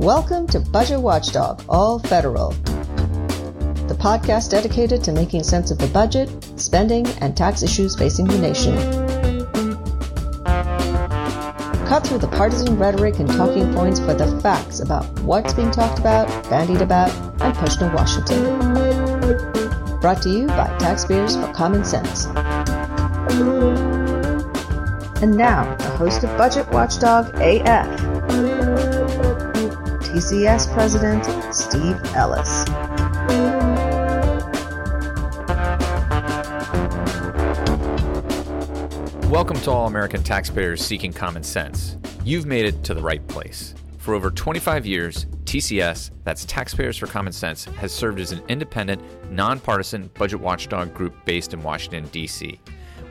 Welcome to Budget Watchdog, all federal. The podcast dedicated to making sense of the budget, spending, and tax issues facing the nation. Cut through the partisan rhetoric and talking points for the facts about what's being talked about, bandied about, and pushed in Washington. Brought to you by Taxpayers for Common Sense. And now, the host of Budget Watchdog AF, TCS President Steve Ellis. Welcome to all American taxpayers seeking common sense. You've made it to the right place. For over 25 years, TCS, that's Taxpayers for Common Sense, has served as an independent, nonpartisan budget watchdog group based in Washington, D.C.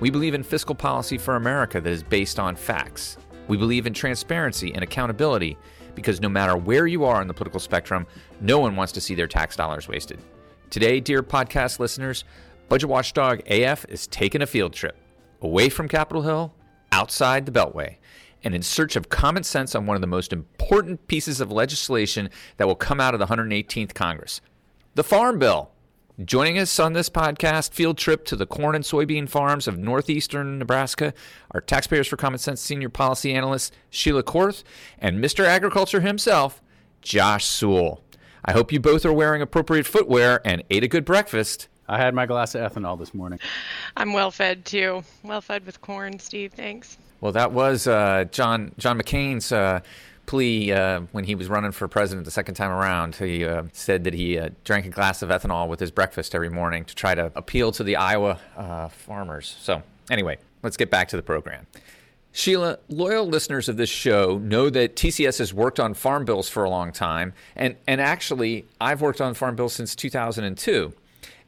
We believe in fiscal policy for America that is based on facts. We believe in transparency and accountability because no matter where you are on the political spectrum, no one wants to see their tax dollars wasted. Today, dear podcast listeners, Budget Watchdog AF is taking a field trip away from Capitol Hill, outside the Beltway, and in search of common sense on one of the most important pieces of legislation that will come out of the 118th Congress the Farm Bill. Joining us on this podcast field trip to the corn and soybean farms of northeastern Nebraska are Taxpayers for Common Sense senior policy analyst Sheila Korth and Mr. Agriculture himself, Josh Sewell. I hope you both are wearing appropriate footwear and ate a good breakfast. I had my glass of ethanol this morning. I'm well fed too. Well fed with corn, Steve. Thanks. Well, that was uh, John John McCain's uh, plea uh, when he was running for president the second time around. He uh, said that he uh, drank a glass of ethanol with his breakfast every morning to try to appeal to the Iowa uh, farmers. So, anyway, let's get back to the program. Sheila, loyal listeners of this show know that TCS has worked on farm bills for a long time, and and actually, I've worked on farm bills since 2002.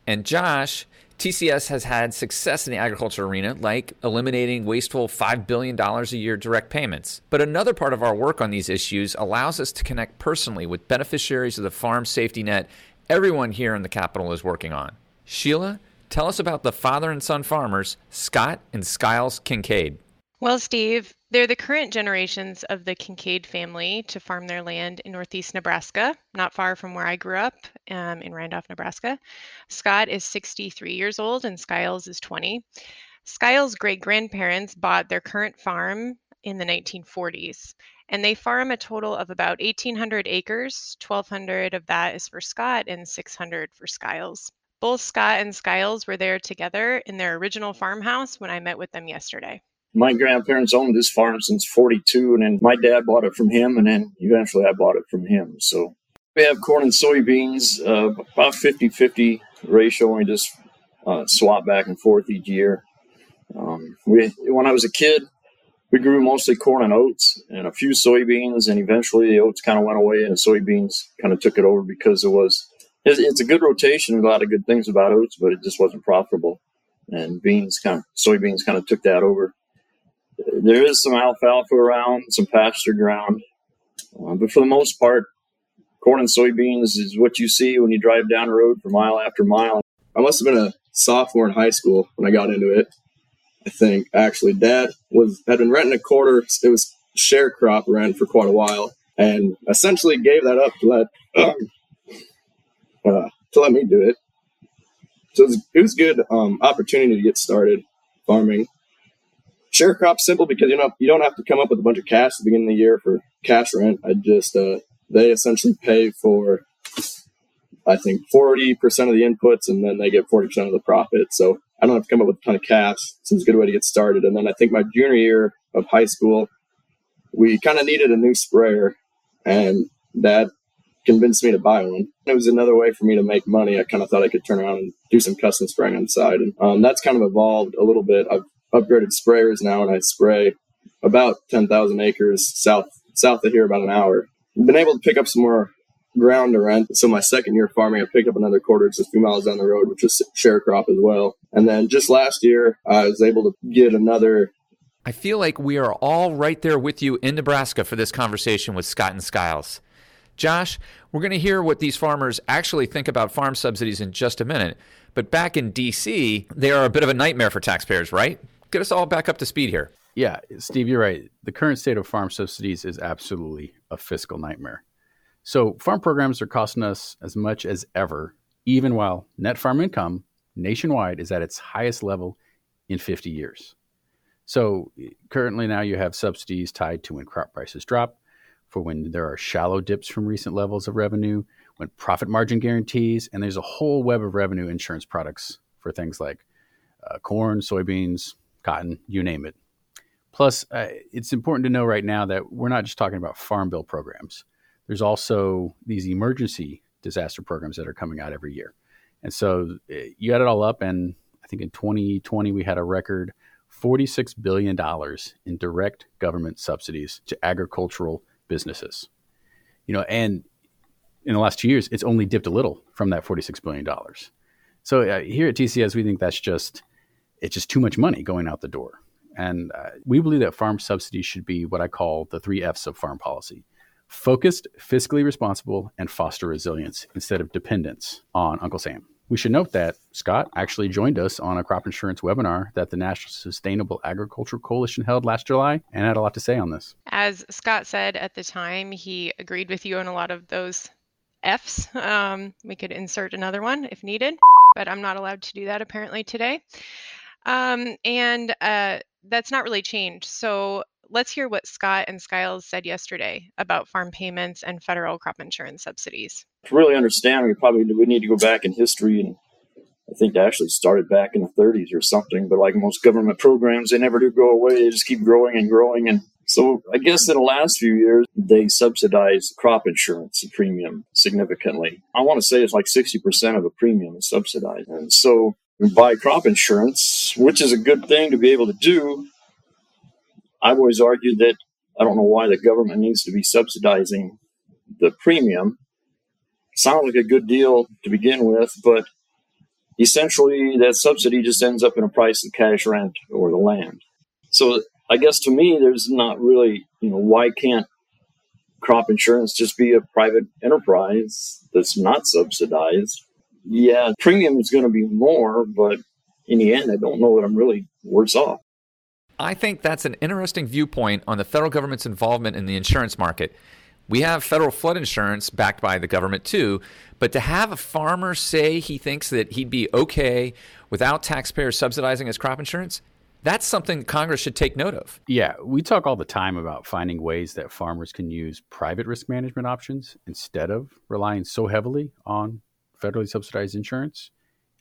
And Josh, TCS has had success in the agriculture arena, like eliminating wasteful $5 billion a year direct payments. But another part of our work on these issues allows us to connect personally with beneficiaries of the farm safety net everyone here in the Capitol is working on. Sheila, tell us about the father and son farmers, Scott and Skiles Kincaid. Well, Steve, they're the current generations of the Kincaid family to farm their land in northeast Nebraska, not far from where I grew up um, in Randolph, Nebraska. Scott is 63 years old and Skiles is 20. Skiles' great grandparents bought their current farm in the 1940s, and they farm a total of about 1,800 acres. 1,200 of that is for Scott and 600 for Skiles. Both Scott and Skiles were there together in their original farmhouse when I met with them yesterday my grandparents owned this farm since 42 and then my dad bought it from him and then eventually i bought it from him. So we have corn and soybeans uh, about 50-50 ratio. We just uh, swap back and forth each year. Um, we, when i was a kid we grew mostly corn and oats and a few soybeans and eventually the oats kind of went away and the soybeans kind of took it over because it was it's, it's a good rotation a lot of good things about oats but it just wasn't profitable. And beans kind of soybeans kind of took that over there is some alfalfa around, some pasture ground, uh, but for the most part, corn and soybeans is what you see when you drive down the road for mile after mile. I must have been a sophomore in high school when I got into it. I think actually, Dad was had been renting a quarter. It was share crop rent for quite a while, and essentially gave that up to let uh, to let me do it. So it was, it was good um, opportunity to get started farming share crop simple because you know you don't have to come up with a bunch of cash at the beginning of the year for cash rent. I just uh, they essentially pay for I think forty percent of the inputs and then they get forty percent of the profit. So I don't have to come up with a ton of cash. So it's a good way to get started. And then I think my junior year of high school, we kind of needed a new sprayer, and that convinced me to buy one. It was another way for me to make money. I kind of thought I could turn around and do some custom spraying on the side, and um, that's kind of evolved a little bit. I've upgraded sprayers now, and I spray about 10,000 acres south south of here, about an hour. I've been able to pick up some more ground to rent. So my second year farming, I picked up another quarter just a few miles down the road, which is share crop as well. And then just last year, I was able to get another. I feel like we are all right there with you in Nebraska for this conversation with Scott and Skiles. Josh, we're going to hear what these farmers actually think about farm subsidies in just a minute. But back in D.C., they are a bit of a nightmare for taxpayers, right? Get us all back up to speed here. Yeah, Steve, you're right. The current state of farm subsidies is absolutely a fiscal nightmare. So farm programs are costing us as much as ever, even while net farm income nationwide is at its highest level in 50 years. So currently now you have subsidies tied to when crop prices drop, for when there are shallow dips from recent levels of revenue, when profit margin guarantees, and there's a whole web of revenue insurance products for things like uh, corn, soybeans, cotton, you name it. Plus, uh, it's important to know right now that we're not just talking about farm bill programs. There's also these emergency disaster programs that are coming out every year. And so uh, you add it all up, and I think in 2020 we had a record $46 billion in direct government subsidies to agricultural businesses. You know, and in the last two years, it's only dipped a little from that $46 billion. So uh, here at TCS, we think that's just, it's just too much money going out the door. And uh, we believe that farm subsidies should be what I call the three F's of farm policy focused, fiscally responsible, and foster resilience instead of dependence on Uncle Sam. We should note that Scott actually joined us on a crop insurance webinar that the National Sustainable Agriculture Coalition held last July and had a lot to say on this. As Scott said at the time, he agreed with you on a lot of those F's. Um, we could insert another one if needed, but I'm not allowed to do that apparently today. Um, and uh, that's not really changed. So let's hear what Scott and Skiles said yesterday about farm payments and federal crop insurance subsidies. To really understand, we probably would need to go back in history and I think actually started back in the 30s or something. But like most government programs, they never do go away. They just keep growing and growing. And so I guess in the last few years, they subsidized crop insurance premium significantly. I want to say it's like 60% of the premium is subsidized. And so buy crop insurance, which is a good thing to be able to do. I've always argued that I don't know why the government needs to be subsidizing the premium. Sounds like a good deal to begin with, but essentially that subsidy just ends up in a price of cash rent or the land. So I guess to me, there's not really, you know, why can't crop insurance just be a private enterprise that's not subsidized? Yeah, premium is going to be more, but in the end, I don't know that I'm really worse off. I think that's an interesting viewpoint on the federal government's involvement in the insurance market. We have federal flood insurance backed by the government too, but to have a farmer say he thinks that he'd be okay without taxpayers subsidizing his crop insurance, that's something Congress should take note of. Yeah, we talk all the time about finding ways that farmers can use private risk management options instead of relying so heavily on federally subsidized insurance,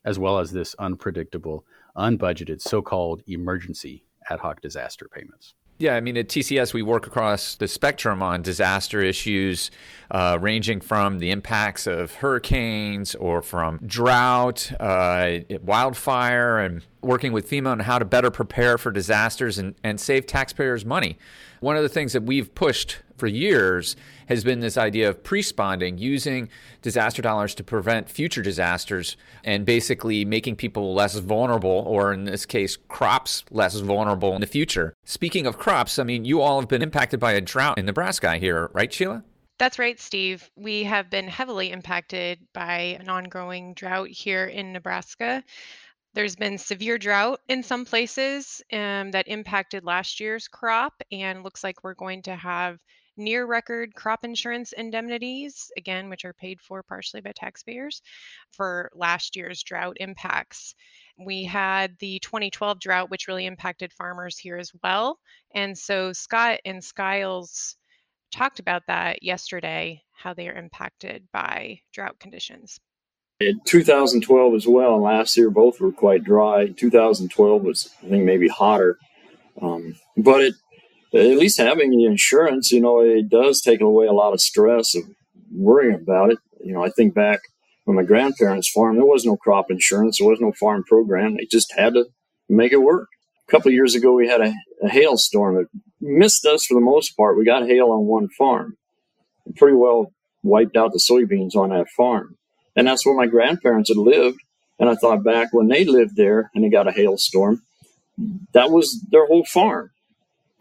as well as this unpredictable, unbudgeted so called emergency ad hoc disaster payments. Yeah, I mean, at TCS, we work across the spectrum on disaster issues, uh, ranging from the impacts of hurricanes or from drought, uh, wildfire, and working with FEMA on how to better prepare for disasters and, and save taxpayers money. One of the things that we've pushed for years has been this idea of pre-sponding, using disaster dollars to prevent future disasters and basically making people less vulnerable, or in this case, crops less vulnerable in the future. Speaking of crops, I mean, you all have been impacted by a drought in Nebraska here, right, Sheila? That's right, Steve. We have been heavily impacted by an ongoing drought here in Nebraska. There's been severe drought in some places um, that impacted last year's crop, and looks like we're going to have near record crop insurance indemnities, again, which are paid for partially by taxpayers for last year's drought impacts. We had the 2012 drought, which really impacted farmers here as well. And so Scott and Skiles talked about that yesterday, how they are impacted by drought conditions. In 2012 as well, and last year both were quite dry. 2012 was, I think, maybe hotter, um, but it at least having the insurance, you know, it does take away a lot of stress of worrying about it. You know, I think back when my grandparents farmed, there was no crop insurance, there was no farm program. They just had to make it work. A couple years ago, we had a, a hailstorm that missed us for the most part. We got hail on one farm, it pretty well wiped out the soybeans on that farm. And that's where my grandparents had lived. And I thought back when they lived there and they got a hailstorm, that was their whole farm.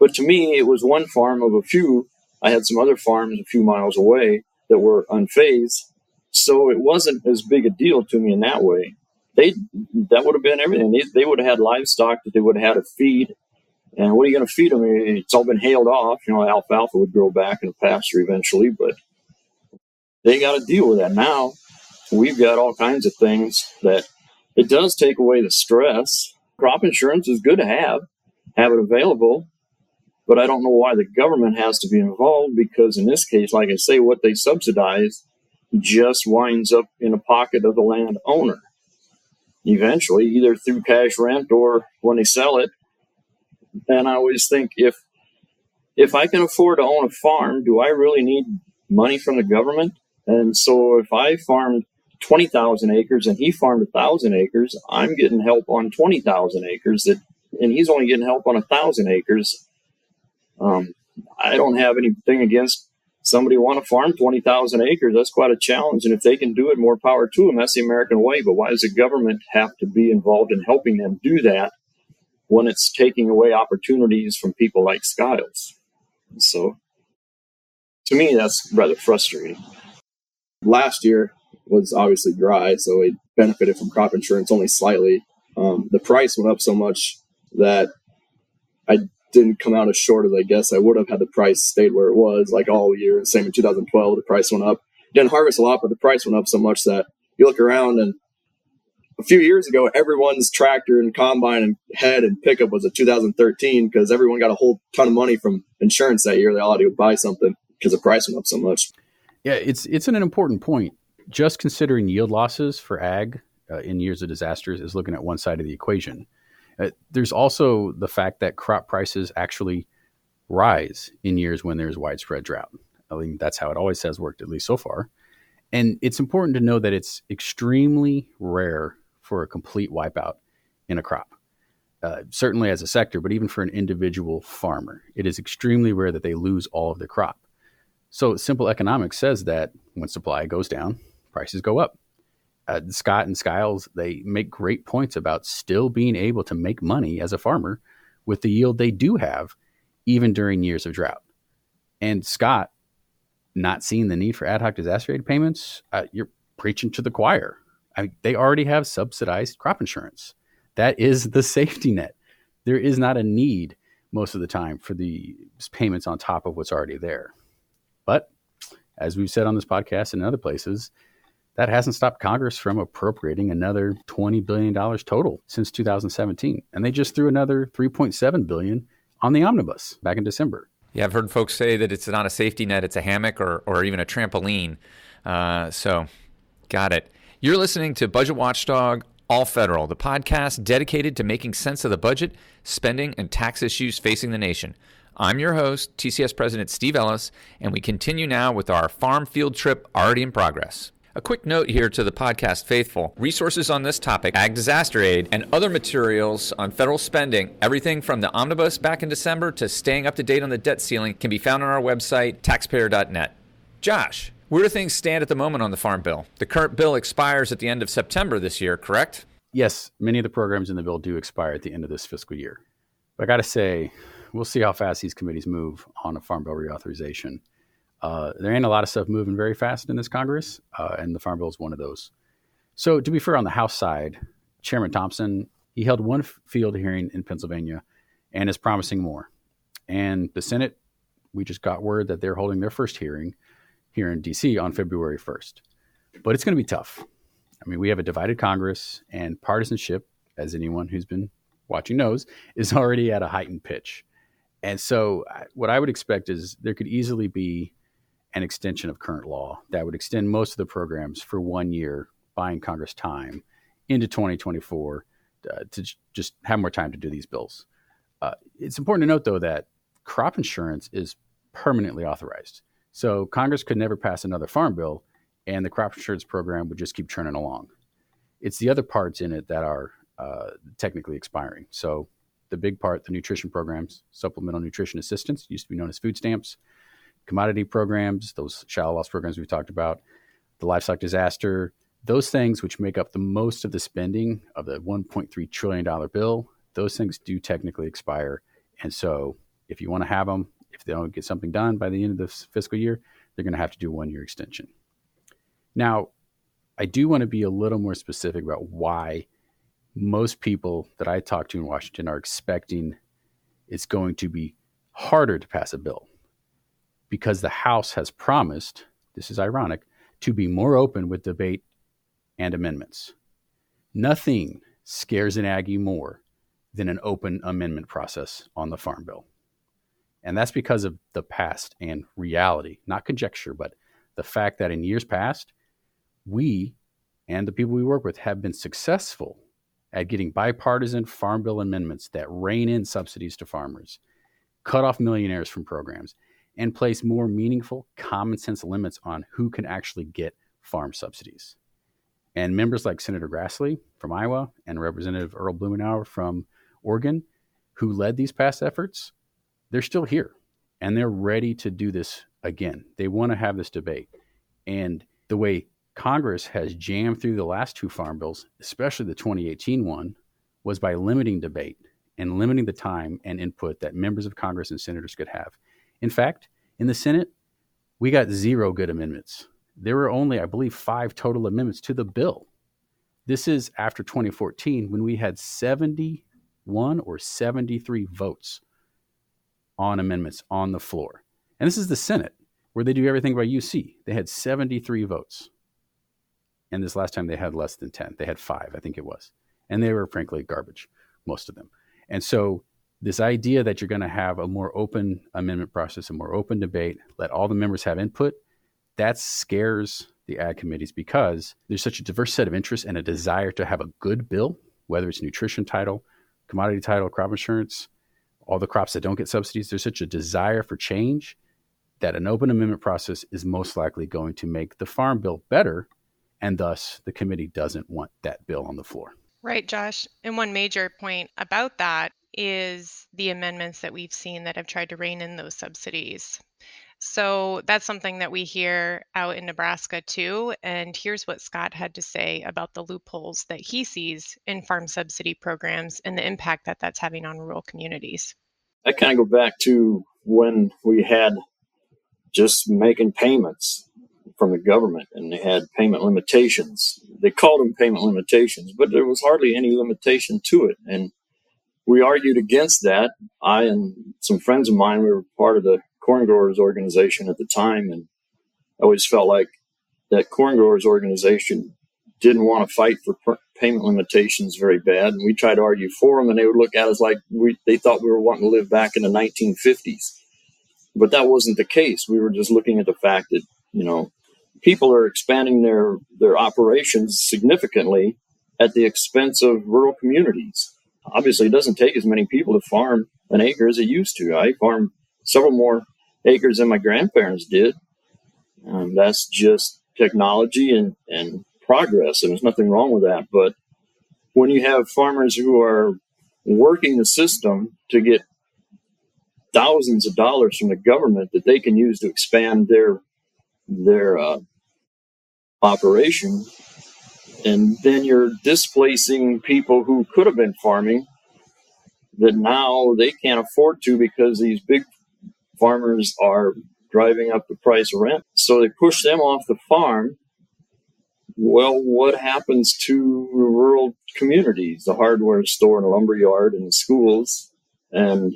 But to me, it was one farm of a few. I had some other farms a few miles away that were unfazed. So it wasn't as big a deal to me in that way. They that would have been everything. They, they would have had livestock that they would have had to feed. And what are you going to feed them? It's all been hailed off. You know, alfalfa would grow back in the pasture eventually, but they got to deal with that now. We've got all kinds of things that it does take away the stress. Crop insurance is good to have, have it available, but I don't know why the government has to be involved because in this case, like I say, what they subsidize just winds up in a pocket of the landowner. Eventually, either through cash rent or when they sell it. And I always think if if I can afford to own a farm, do I really need money from the government? And so if I farmed 20,000 acres and he farmed 1,000 acres, I'm getting help on 20,000 acres that, and he's only getting help on 1,000 acres. Um, I don't have anything against somebody want to farm 20,000 acres. That's quite a challenge. And if they can do it, more power to them. That's the American way. But why does the government have to be involved in helping them do that when it's taking away opportunities from people like Skiles? So to me, that's rather frustrating. Last year was obviously dry, so it benefited from crop insurance only slightly. Um, the price went up so much that I didn't come out as short as I guess I would have had the price stayed where it was, like all year. Same in 2012, the price went up. Didn't harvest a lot, but the price went up so much that you look around and a few years ago, everyone's tractor and combine and head and pickup was a 2013 because everyone got a whole ton of money from insurance that year. They all had to buy something because the price went up so much. Yeah, it's it's an important point. Just considering yield losses for ag uh, in years of disasters is looking at one side of the equation. Uh, there's also the fact that crop prices actually rise in years when there's widespread drought. I mean, that's how it always has worked, at least so far. And it's important to know that it's extremely rare for a complete wipeout in a crop. Uh, certainly as a sector, but even for an individual farmer, it is extremely rare that they lose all of their crop. So simple economics says that when supply goes down, prices go up. Uh, Scott and Skiles they make great points about still being able to make money as a farmer with the yield they do have, even during years of drought. And Scott, not seeing the need for ad hoc disaster aid payments, uh, you're preaching to the choir. I they already have subsidized crop insurance. That is the safety net. There is not a need most of the time for the payments on top of what's already there. But as we've said on this podcast and in other places, that hasn't stopped Congress from appropriating another $20 billion total since 2017. And they just threw another 3.7 billion on the omnibus back in December. Yeah, I've heard folks say that it's not a safety net, it's a hammock or, or even a trampoline. Uh, so, got it. You're listening to Budget Watchdog All Federal, the podcast dedicated to making sense of the budget, spending, and tax issues facing the nation. I'm your host, TCS President Steve Ellis, and we continue now with our farm field trip already in progress. A quick note here to the podcast faithful resources on this topic, ag disaster aid, and other materials on federal spending, everything from the omnibus back in December to staying up to date on the debt ceiling, can be found on our website, taxpayer.net. Josh, where do things stand at the moment on the Farm Bill? The current bill expires at the end of September this year, correct? Yes, many of the programs in the bill do expire at the end of this fiscal year. But I got to say, we'll see how fast these committees move on a Farm Bill reauthorization. Uh, there ain't a lot of stuff moving very fast in this Congress, uh, and the Farm Bill is one of those. So, to be fair, on the House side, Chairman Thompson he held one field hearing in Pennsylvania, and is promising more. And the Senate, we just got word that they're holding their first hearing here in D.C. on February 1st. But it's going to be tough. I mean, we have a divided Congress, and partisanship, as anyone who's been watching knows, is already at a heightened pitch. And so, what I would expect is there could easily be an extension of current law that would extend most of the programs for one year, buying Congress time into 2024 uh, to just have more time to do these bills. Uh, it's important to note, though, that crop insurance is permanently authorized. So Congress could never pass another farm bill, and the crop insurance program would just keep churning along. It's the other parts in it that are uh, technically expiring. So the big part, the nutrition programs, supplemental nutrition assistance, used to be known as food stamps, commodity programs, those shallow loss programs we talked about, the livestock disaster, those things which make up the most of the spending of the $1.3 trillion bill, those things do technically expire. And so if you want to have them, if they don't get something done by the end of this fiscal year, they're going to have to do one year extension. Now, I do want to be a little more specific about why most people that I talk to in Washington are expecting it's going to be harder to pass a bill because the House has promised, this is ironic, to be more open with debate and amendments. Nothing scares an Aggie more than an open amendment process on the Farm Bill. And that's because of the past and reality, not conjecture, but the fact that in years past, we and the people we work with have been successful at getting bipartisan Farm Bill amendments that rein in subsidies to farmers, cut off millionaires from programs, and place more meaningful, common sense limits on who can actually get farm subsidies. And members like Senator Grassley from Iowa and Representative Earl Blumenauer from Oregon, who led these past efforts, they're still here and they're ready to do this again. They want to have this debate. And the way Congress has jammed through the last two farm bills, especially the 2018 one, was by limiting debate and limiting the time and input that members of Congress and senators could have. In fact, in the Senate, we got zero good amendments. There were only, I believe, five total amendments to the bill. This is after 2014 when we had 71 or 73 votes on amendments on the floor. And this is the Senate, where they do everything by UC. They had 73 votes. And this last time they had less than 10. They had five, I think it was. And they were, frankly, garbage, most of them. And so this idea that you're going to have a more open amendment process, a more open debate, let all the members have input, that scares the ag committees because there's such a diverse set of interests and a desire to have a good bill, whether it's nutrition title, commodity title, crop insurance, all the crops that don't get subsidies. There's such a desire for change that an open amendment process is most likely going to make the farm bill better. And thus, the committee doesn't want that bill on the floor. Right, Josh. And one major point about that is the amendments that we've seen that have tried to rein in those subsidies. So that's something that we hear out in Nebraska too. And here's what Scott had to say about the loopholes that he sees in farm subsidy programs and the impact that that's having on rural communities. I kind of go back to when we had just making payments from the government and they had payment limitations. They called them payment limitations, but there was hardly any limitation to it. And we argued against that. I and some friends of mine, we were part of the corn growers organization at the time. And I always felt like that corn growers organization didn't want to fight for payment limitations very bad. And we tried to argue for them and they would look at us like we, they thought we were wanting to live back in the 1950s. But that wasn't the case. We were just looking at the fact that, you know, people are expanding their, their operations significantly at the expense of rural communities. Obviously, it doesn't take as many people to farm an acre as it used to. I farm several more acres than my grandparents did. Um, that's just technology and, and progress, and there's nothing wrong with that. But when you have farmers who are working the system to get thousands of dollars from the government that they can use to expand their their uh, operation, and then you're displacing people who could have been farming that now they can't afford to because these big farmers are driving up the price of rent. So they push them off the farm. Well, what happens to rural communities, the hardware store and the lumber yard and the schools, and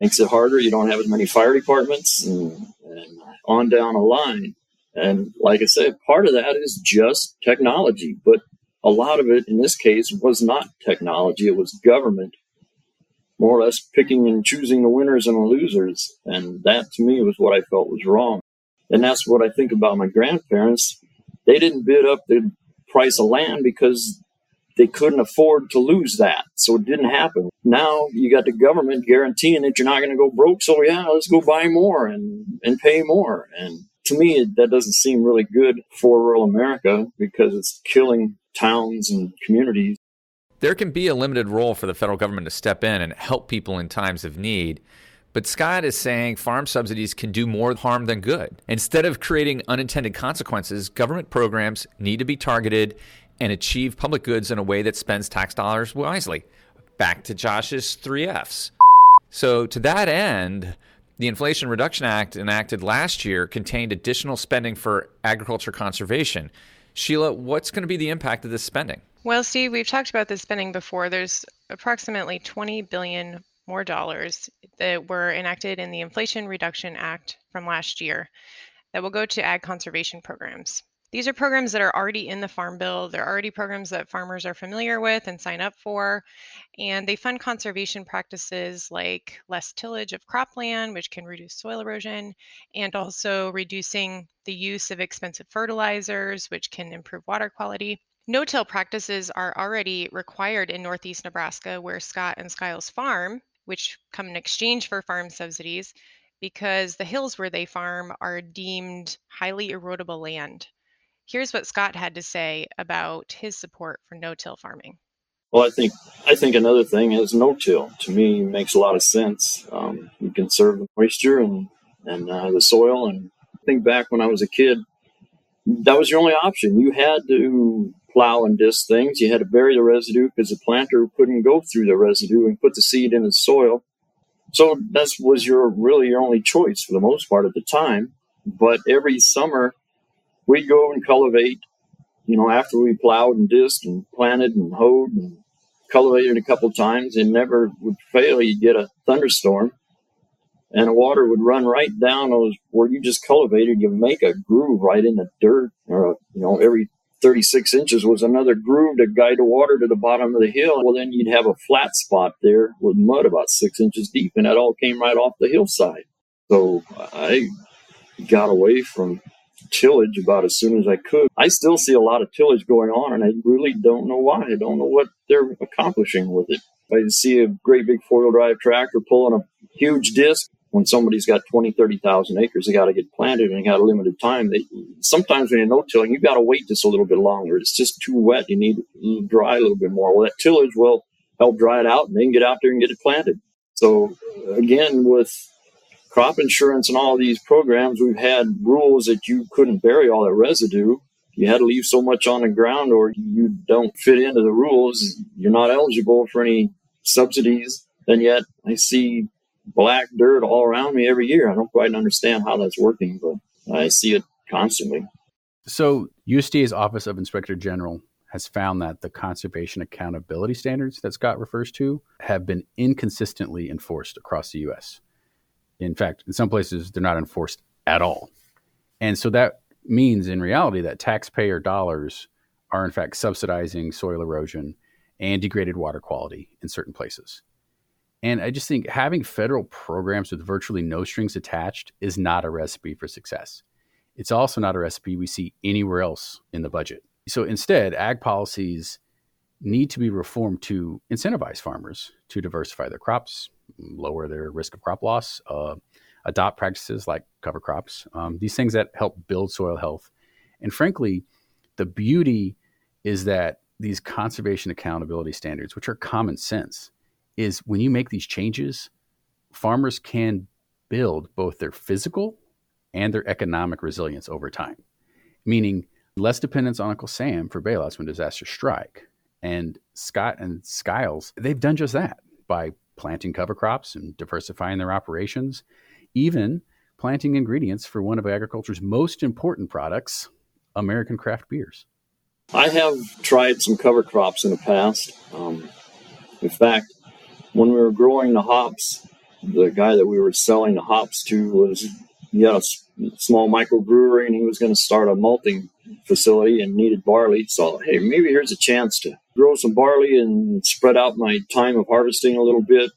makes it harder. You don't have as many fire departments and, and on down a line. And like I said, part of that is just technology, but a lot of it in this case was not technology. It was government more or less picking and choosing the winners and the losers. And that to me was what I felt was wrong. And that's what I think about my grandparents. They didn't bid up the price of land because they couldn't afford to lose that. So it didn't happen. Now you got the government guaranteeing that you're not going to go broke. So yeah, let's go buy more and, and pay more. And to me, that doesn't seem really good for rural America because it's killing towns and communities there can be a limited role for the federal government to step in and help people in times of need. But Scott is saying farm subsidies can do more harm than good. Instead of creating unintended consequences, government programs need to be targeted and achieve public goods in a way that spends tax dollars wisely. Back to Josh's three F's. So, to that end, the Inflation Reduction Act enacted last year contained additional spending for agriculture conservation. Sheila, what's going to be the impact of this spending? Well, Steve, we've talked about this spending before. There's approximately 20 billion more dollars that were enacted in the Inflation Reduction Act from last year. that will go to ag conservation programs. These are programs that are already in the Farm Bill. They're already programs that farmers are familiar with and sign up for. And they fund conservation practices like less tillage of cropland, which can reduce soil erosion, and also reducing the use of expensive fertilizers, which can improve water quality. No-till practices are already required in Northeast Nebraska, where Scott and Skiles farm, which come in exchange for farm subsidies, because the hills where they farm are deemed highly erodible land. Here's what Scott had to say about his support for no-till farming. Well, I think I think another thing is no-till. To me, makes a lot of sense. Um, you conserve the moisture and and uh, the soil. And think back when I was a kid, that was your only option. You had to plow and disc things. You had to bury the residue because the planter couldn't go through the residue and put the seed in the soil. So that was your really your only choice for the most part at the time. But every summer, we'd go and cultivate, you know, after we plowed and disked and planted and hoed and cultivated a couple times it never would fail. You'd get a thunderstorm and the water would run right down those where you just cultivated. You make a groove right in the dirt or, a, you know, every 36 inches was another groove to guide the water to the bottom of the hill. Well, then you'd have a flat spot there with mud about six inches deep, and that all came right off the hillside. So I got away from tillage about as soon as I could. I still see a lot of tillage going on, and I really don't know why. I don't know what they're accomplishing with it. I see a great big four wheel drive tractor pulling a huge disc. When somebody's got 20, 30,000 acres, they got to get planted and they got a limited time. They, sometimes when you're no tilling, you've got to wait just a little bit longer. It's just too wet. You need to dry a little bit more. Well, that tillage will help dry it out and then get out there and get it planted. So again, with crop insurance and all these programs, we've had rules that you couldn't bury all that residue. You had to leave so much on the ground or you don't fit into the rules. You're not eligible for any subsidies. And yet I see black dirt all around me every year. I don't quite understand how that's working, but I see it constantly. So, USDA's Office of Inspector General has found that the conservation accountability standards that Scott refers to have been inconsistently enforced across the U.S. In fact, in some places, they're not enforced at all. And so that means in reality that taxpayer dollars are in fact subsidizing soil erosion and degraded water quality in certain places. And I just think having federal programs with virtually no strings attached is not a recipe for success. It's also not a recipe we see anywhere else in the budget. So instead, ag policies need to be reformed to incentivize farmers to diversify their crops, lower their risk of crop loss, uh, adopt practices like cover crops, um, these things that help build soil health. And frankly, the beauty is that these conservation accountability standards, which are common sense, is when you make these changes, farmers can build both their physical and their economic resilience over time, meaning less dependence on Uncle Sam for bailouts when disasters strike. And Scott and Skiles, they've done just that by planting cover crops and diversifying their operations, even planting ingredients for one of agriculture's most important products, American craft beers. I have tried some cover crops in the past. Um, in fact, when we were growing the hops, the guy that we were selling the hops to was had a small microbrewery and he was going to start a malting facility and needed barley. So, hey, maybe here's a chance to grow some barley and spread out my time of harvesting a little bit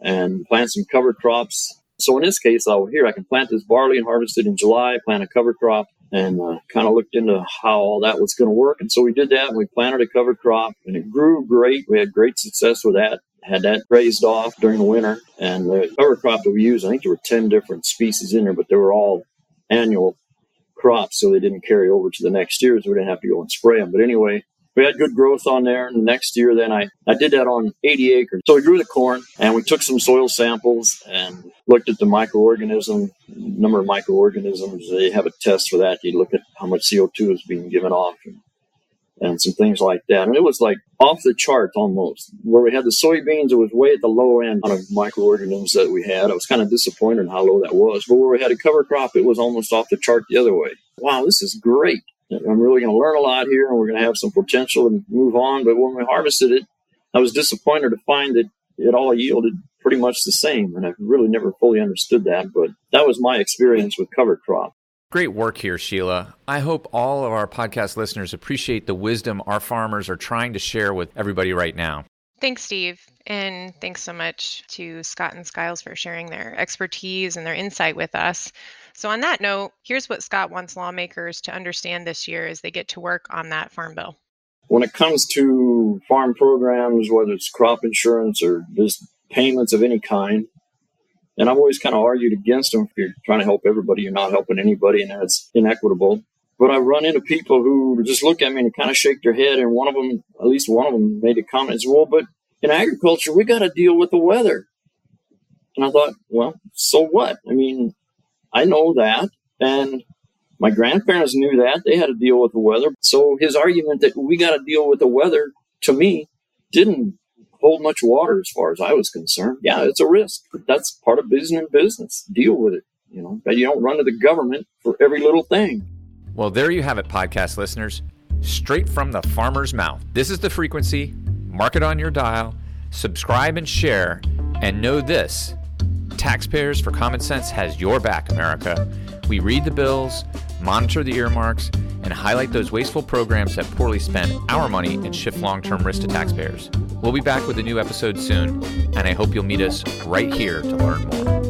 and plant some cover crops. So in this case, oh, here I can plant this barley and harvest it in July, plant a cover crop, and uh, kind of looked into how all that was going to work. And so we did that. And we planted a cover crop, and it grew great. We had great success with that. Had that raised off during the winter, and the cover crop that we used, I think there were ten different species in there, but they were all annual crops, so they didn't carry over to the next year, so we didn't have to go and spray them. But anyway, we had good growth on there. And the next year, then I, I did that on 80 acres. So we grew the corn and we took some soil samples and looked at the microorganism, number of microorganisms. They have a test for that. You look at how much CO2 is being given off and, and some things like that. And it was like off the chart almost. Where we had the soybeans, it was way at the low end of microorganisms that we had. I was kind of disappointed in how low that was. But where we had a cover crop, it was almost off the chart the other way. Wow, this is great. I'm really going to learn a lot here and we're going to have some potential and move on. But when we harvested it, I was disappointed to find that it all yielded pretty much the same. And I've really never fully understood that, but that was my experience with cover crop. Great work here, Sheila. I hope all of our podcast listeners appreciate the wisdom our farmers are trying to share with everybody right now. Thanks, Steve. And thanks so much to Scott and Skiles for sharing their expertise and their insight with us. So, on that note, here's what Scott wants lawmakers to understand this year as they get to work on that farm bill. When it comes to farm programs, whether it's crop insurance or just payments of any kind, and I've always kind of argued against them. If you're trying to help everybody, you're not helping anybody, and that's inequitable. But I run into people who just look at me and kind of shake their head. And one of them, at least one of them, made a comment, as well, but in agriculture, we got to deal with the weather. And I thought, well, so what? I mean, I know that. And my grandparents knew that. They had to deal with the weather. So his argument that we got to deal with the weather to me didn't hold much water as far as I was concerned. Yeah, it's a risk. That's part of business and business. Deal with it. You know, but you don't run to the government for every little thing. Well, there you have it, podcast listeners. Straight from the farmer's mouth. This is the frequency. Mark it on your dial. Subscribe and share. And know this Taxpayers for Common Sense has your back, America. We read the bills, monitor the earmarks, and highlight those wasteful programs that poorly spend our money and shift long term risk to taxpayers. We'll be back with a new episode soon, and I hope you'll meet us right here to learn more.